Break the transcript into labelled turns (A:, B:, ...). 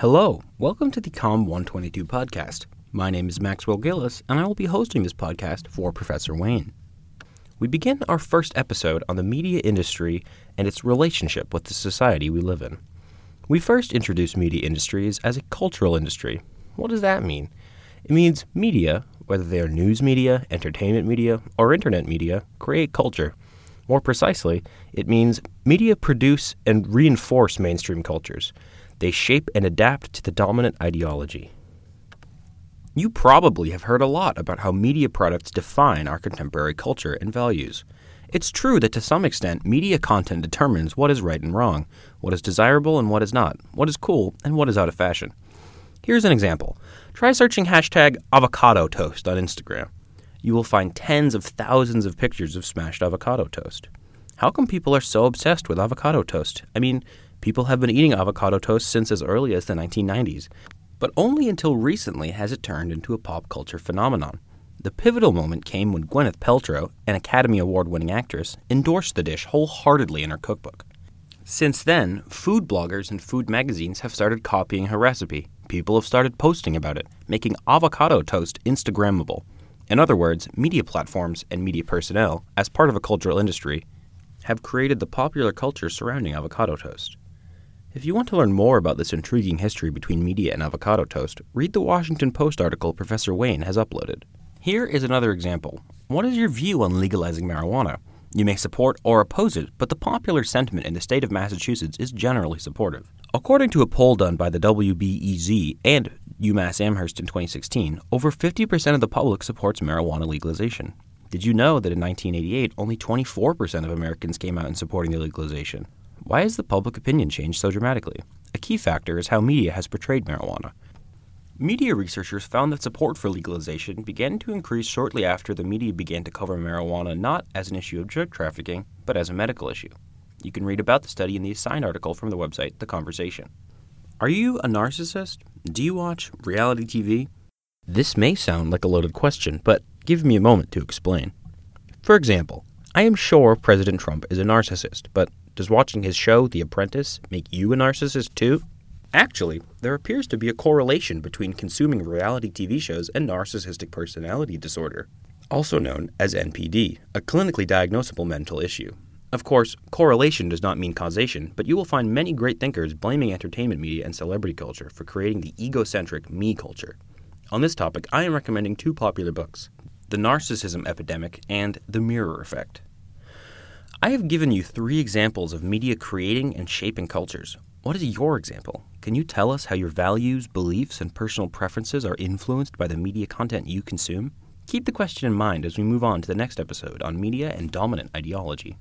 A: Hello, welcome to the COM 122 podcast. My name is Maxwell Gillis, and I will be hosting this podcast for Professor Wayne. We begin our first episode on the media industry and its relationship with the society we live in. We first introduce media industries as a cultural industry. What does that mean? It means media, whether they are news media, entertainment media, or internet media, create culture. More precisely, it means media produce and reinforce mainstream cultures. They shape and adapt to the dominant ideology. You probably have heard a lot about how media products define our contemporary culture and values. It's true that to some extent, media content determines what is right and wrong, what is desirable and what is not, what is cool and what is out of fashion. Here's an example. Try searching hashtag avocado toast on Instagram. You will find tens of thousands of pictures of smashed avocado toast. How come people are so obsessed with avocado toast? I mean, people have been eating avocado toast since as early as the 1990s, but only until recently has it turned into a pop culture phenomenon. The pivotal moment came when Gwyneth Paltrow, an Academy Award winning actress, endorsed the dish wholeheartedly in her cookbook. Since then, food bloggers and food magazines have started copying her recipe. People have started posting about it, making avocado toast Instagrammable. In other words, media platforms and media personnel, as part of a cultural industry, have created the popular culture surrounding avocado toast. If you want to learn more about this intriguing history between media and avocado toast, read the Washington Post article Professor Wayne has uploaded. Here is another example. What is your view on legalizing marijuana? You may support or oppose it, but the popular sentiment in the state of Massachusetts is generally supportive. According to a poll done by the WBEZ and UMass Amherst in 2016, over 50% of the public supports marijuana legalization. Did you know that in 1988, only 24% of Americans came out in supporting the legalization? Why has the public opinion changed so dramatically? A key factor is how media has portrayed marijuana. Media researchers found that support for legalization began to increase shortly after the media began to cover marijuana not as an issue of drug trafficking, but as a medical issue. You can read about the study in the assigned article from the website The Conversation. Are you a narcissist? Do you watch reality TV? This may sound like a loaded question, but give me a moment to explain. For example, I am sure President Trump is a narcissist, but does watching his show, The Apprentice, make you a narcissist too? Actually, there appears to be a correlation between consuming reality TV shows and narcissistic personality disorder, also known as NPD, a clinically diagnosable mental issue. Of course, correlation does not mean causation, but you will find many great thinkers blaming entertainment media and celebrity culture for creating the egocentric me culture. On this topic, I am recommending two popular books The Narcissism Epidemic and The Mirror Effect. I have given you three examples of media creating and shaping cultures. What is your example? Can you tell us how your values, beliefs, and personal preferences are influenced by the media content you consume? Keep the question in mind as we move on to the next episode on media and dominant ideology.